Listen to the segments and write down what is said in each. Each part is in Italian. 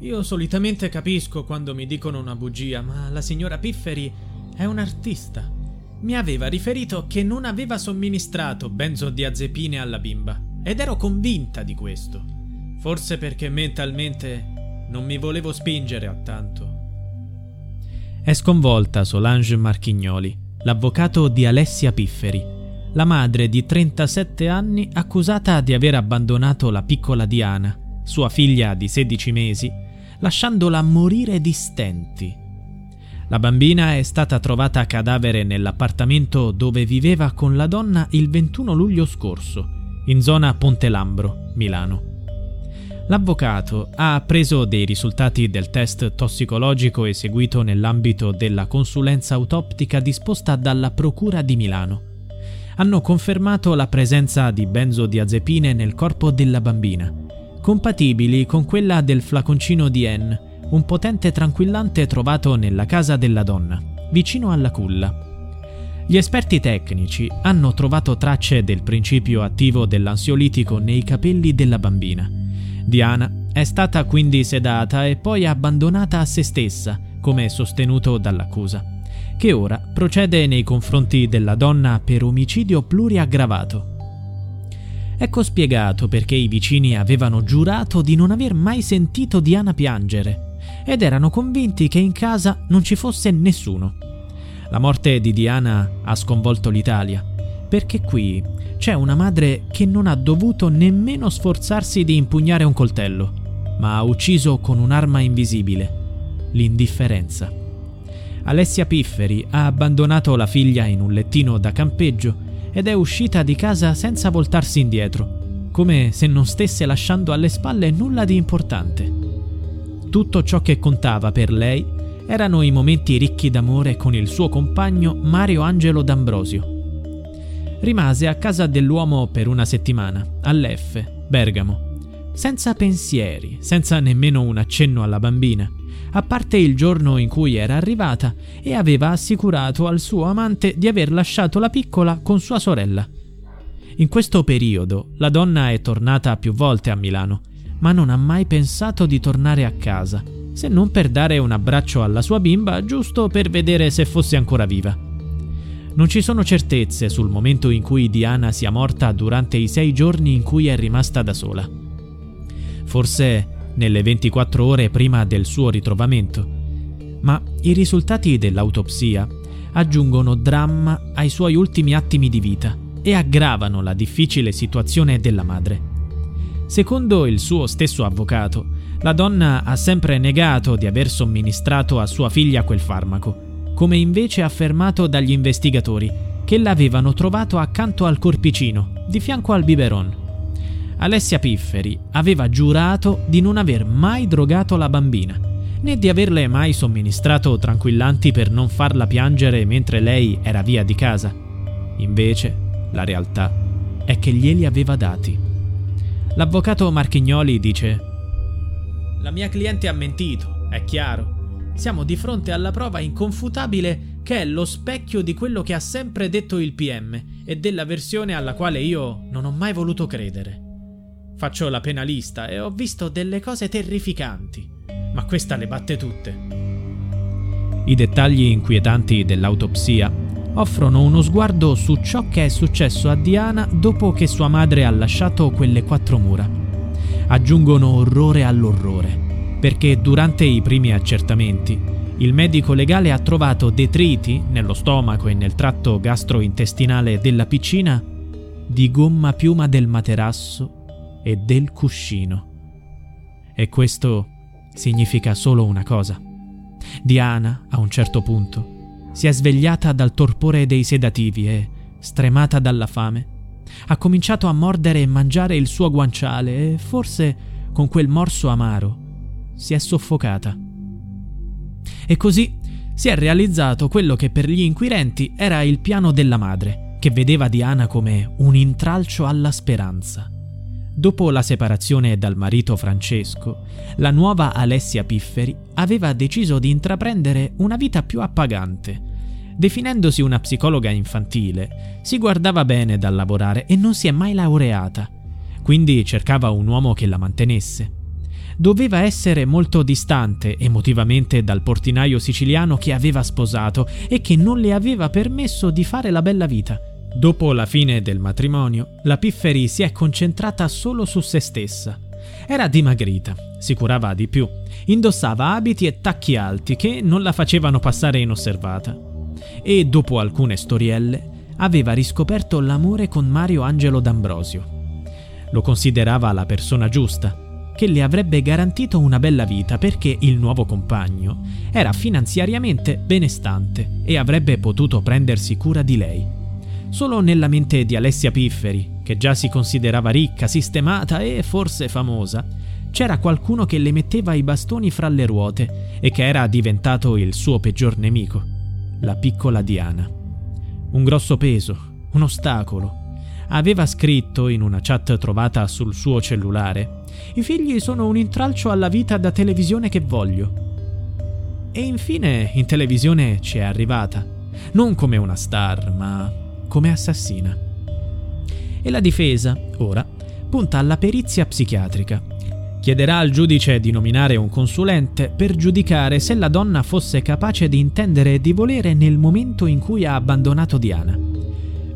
Io solitamente capisco quando mi dicono una bugia, ma la signora Pifferi è un artista. Mi aveva riferito che non aveva somministrato benzodiazepine alla bimba ed ero convinta di questo. Forse perché mentalmente non mi volevo spingere a tanto. È sconvolta Solange Marchignoli, l'avvocato di Alessia Pifferi, la madre di 37 anni accusata di aver abbandonato la piccola Diana, sua figlia di 16 mesi, lasciandola morire di stenti. La bambina è stata trovata cadavere nell'appartamento dove viveva con la donna il 21 luglio scorso, in zona Ponte Lambro, Milano. L'avvocato ha appreso dei risultati del test tossicologico eseguito nell'ambito della consulenza autoptica disposta dalla Procura di Milano. Hanno confermato la presenza di benzodiazepine nel corpo della bambina compatibili con quella del flaconcino di N, un potente tranquillante trovato nella casa della donna, vicino alla culla. Gli esperti tecnici hanno trovato tracce del principio attivo dell'ansiolitico nei capelli della bambina. Diana è stata quindi sedata e poi abbandonata a se stessa, come sostenuto dall'accusa, che ora procede nei confronti della donna per omicidio pluriaggravato. Ecco spiegato perché i vicini avevano giurato di non aver mai sentito Diana piangere ed erano convinti che in casa non ci fosse nessuno. La morte di Diana ha sconvolto l'Italia, perché qui c'è una madre che non ha dovuto nemmeno sforzarsi di impugnare un coltello, ma ha ucciso con un'arma invisibile, l'indifferenza. Alessia Pifferi ha abbandonato la figlia in un lettino da campeggio ed è uscita di casa senza voltarsi indietro, come se non stesse lasciando alle spalle nulla di importante. Tutto ciò che contava per lei erano i momenti ricchi d'amore con il suo compagno Mario Angelo D'Ambrosio. Rimase a casa dell'uomo per una settimana, all'F, Bergamo, senza pensieri, senza nemmeno un accenno alla bambina, a parte il giorno in cui era arrivata e aveva assicurato al suo amante di aver lasciato la piccola con sua sorella. In questo periodo la donna è tornata più volte a Milano, ma non ha mai pensato di tornare a casa, se non per dare un abbraccio alla sua bimba, giusto per vedere se fosse ancora viva. Non ci sono certezze sul momento in cui Diana sia morta durante i sei giorni in cui è rimasta da sola. Forse nelle 24 ore prima del suo ritrovamento, ma i risultati dell'autopsia aggiungono dramma ai suoi ultimi attimi di vita e aggravano la difficile situazione della madre. Secondo il suo stesso avvocato, La donna ha sempre negato di aver somministrato a sua figlia quel farmaco, come invece affermato dagli investigatori, che l'avevano trovato accanto al corpicino, di fianco al biberon. Alessia Pifferi aveva giurato di non aver mai drogato la bambina, né di averle mai somministrato tranquillanti per non farla piangere mentre lei era via di casa. Invece, la realtà è che glieli aveva dati. L'avvocato Marchignoli dice: La mia cliente ha mentito, è chiaro. Siamo di fronte alla prova inconfutabile che è lo specchio di quello che ha sempre detto il PM e della versione alla quale io non ho mai voluto credere. Faccio la penalista e ho visto delle cose terrificanti, ma questa le batte tutte. I dettagli inquietanti dell'autopsia offrono uno sguardo su ciò che è successo a Diana dopo che sua madre ha lasciato quelle quattro mura. Aggiungono orrore all'orrore, perché durante i primi accertamenti il medico legale ha trovato detriti nello stomaco e nel tratto gastrointestinale della piccina di gomma piuma del materasso e del cuscino. E questo significa solo una cosa. Diana, a un certo punto, si è svegliata dal torpore dei sedativi e, stremata dalla fame, ha cominciato a mordere e mangiare il suo guanciale e forse con quel morso amaro si è soffocata. E così si è realizzato quello che per gli inquirenti era il piano della madre, che vedeva Diana come un intralcio alla speranza. Dopo la separazione dal marito Francesco, la nuova Alessia Pifferi aveva deciso di intraprendere una vita più appagante. Definendosi una psicologa infantile, si guardava bene dal lavorare e non si è mai laureata, quindi cercava un uomo che la mantenesse. Doveva essere molto distante emotivamente dal portinaio siciliano che aveva sposato e che non le aveva permesso di fare la bella vita Dopo la fine del matrimonio, la Pifferi si è concentrata solo su se stessa. Era dimagrita, si curava di più, indossava abiti e tacchi alti che non la facevano passare inosservata. E dopo alcune storielle, aveva riscoperto l'amore con Mario Angelo D'Ambrosio. Lo considerava la persona giusta, che le avrebbe garantito una bella vita perché il nuovo compagno era finanziariamente benestante e avrebbe potuto prendersi cura di lei. Solo nella mente di Alessia Pifferi, che già si considerava ricca, sistemata e forse famosa, c'era qualcuno che le metteva i bastoni fra le ruote e che era diventato il suo peggior nemico, la piccola Diana. Un grosso peso, un ostacolo. Aveva scritto in una chat trovata sul suo cellulare: I figli sono un intralcio alla vita da televisione che voglio. E infine in televisione ci è arrivata, non come una star, ma come assassina. E la difesa, ora, punta alla perizia psichiatrica. Chiederà al giudice di nominare un consulente per giudicare se la donna fosse capace di intendere e di volere nel momento in cui ha abbandonato Diana.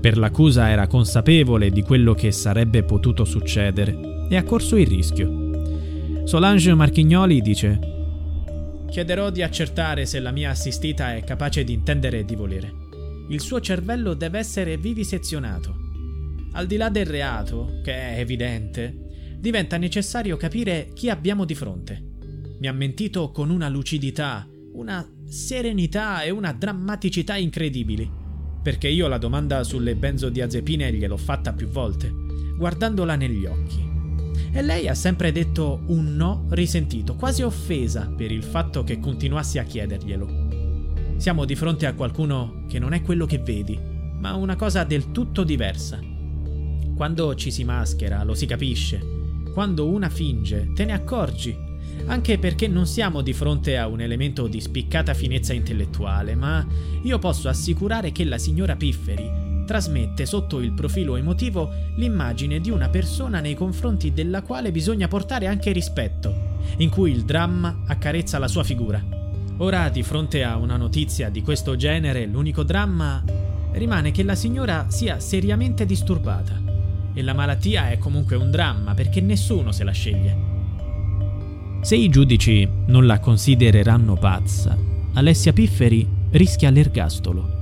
Per l'accusa era consapevole di quello che sarebbe potuto succedere e ha corso il rischio. Solange Marchignoli dice Chiederò di accertare se la mia assistita è capace di intendere e di volere il suo cervello deve essere vivisezionato. Al di là del reato, che è evidente, diventa necessario capire chi abbiamo di fronte. Mi ha mentito con una lucidità, una serenità e una drammaticità incredibili. Perché io la domanda sulle benzodiazepine gliel'ho fatta più volte, guardandola negli occhi. E lei ha sempre detto un no risentito, quasi offesa per il fatto che continuassi a chiederglielo. Siamo di fronte a qualcuno che non è quello che vedi, ma una cosa del tutto diversa. Quando ci si maschera, lo si capisce. Quando una finge, te ne accorgi. Anche perché non siamo di fronte a un elemento di spiccata finezza intellettuale, ma io posso assicurare che la signora Pifferi trasmette sotto il profilo emotivo l'immagine di una persona nei confronti della quale bisogna portare anche rispetto, in cui il dramma accarezza la sua figura. Ora, di fronte a una notizia di questo genere, l'unico dramma rimane che la signora sia seriamente disturbata. E la malattia è comunque un dramma perché nessuno se la sceglie. Se i giudici non la considereranno pazza, Alessia Pifferi rischia l'ergastolo.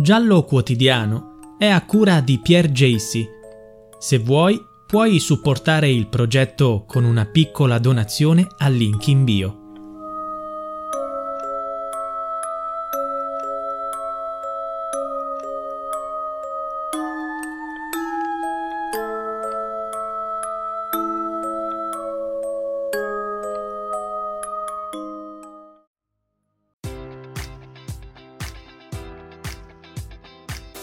Giallo quotidiano è a cura di Pierre Jacy. Se vuoi, puoi supportare il progetto con una piccola donazione al link in bio.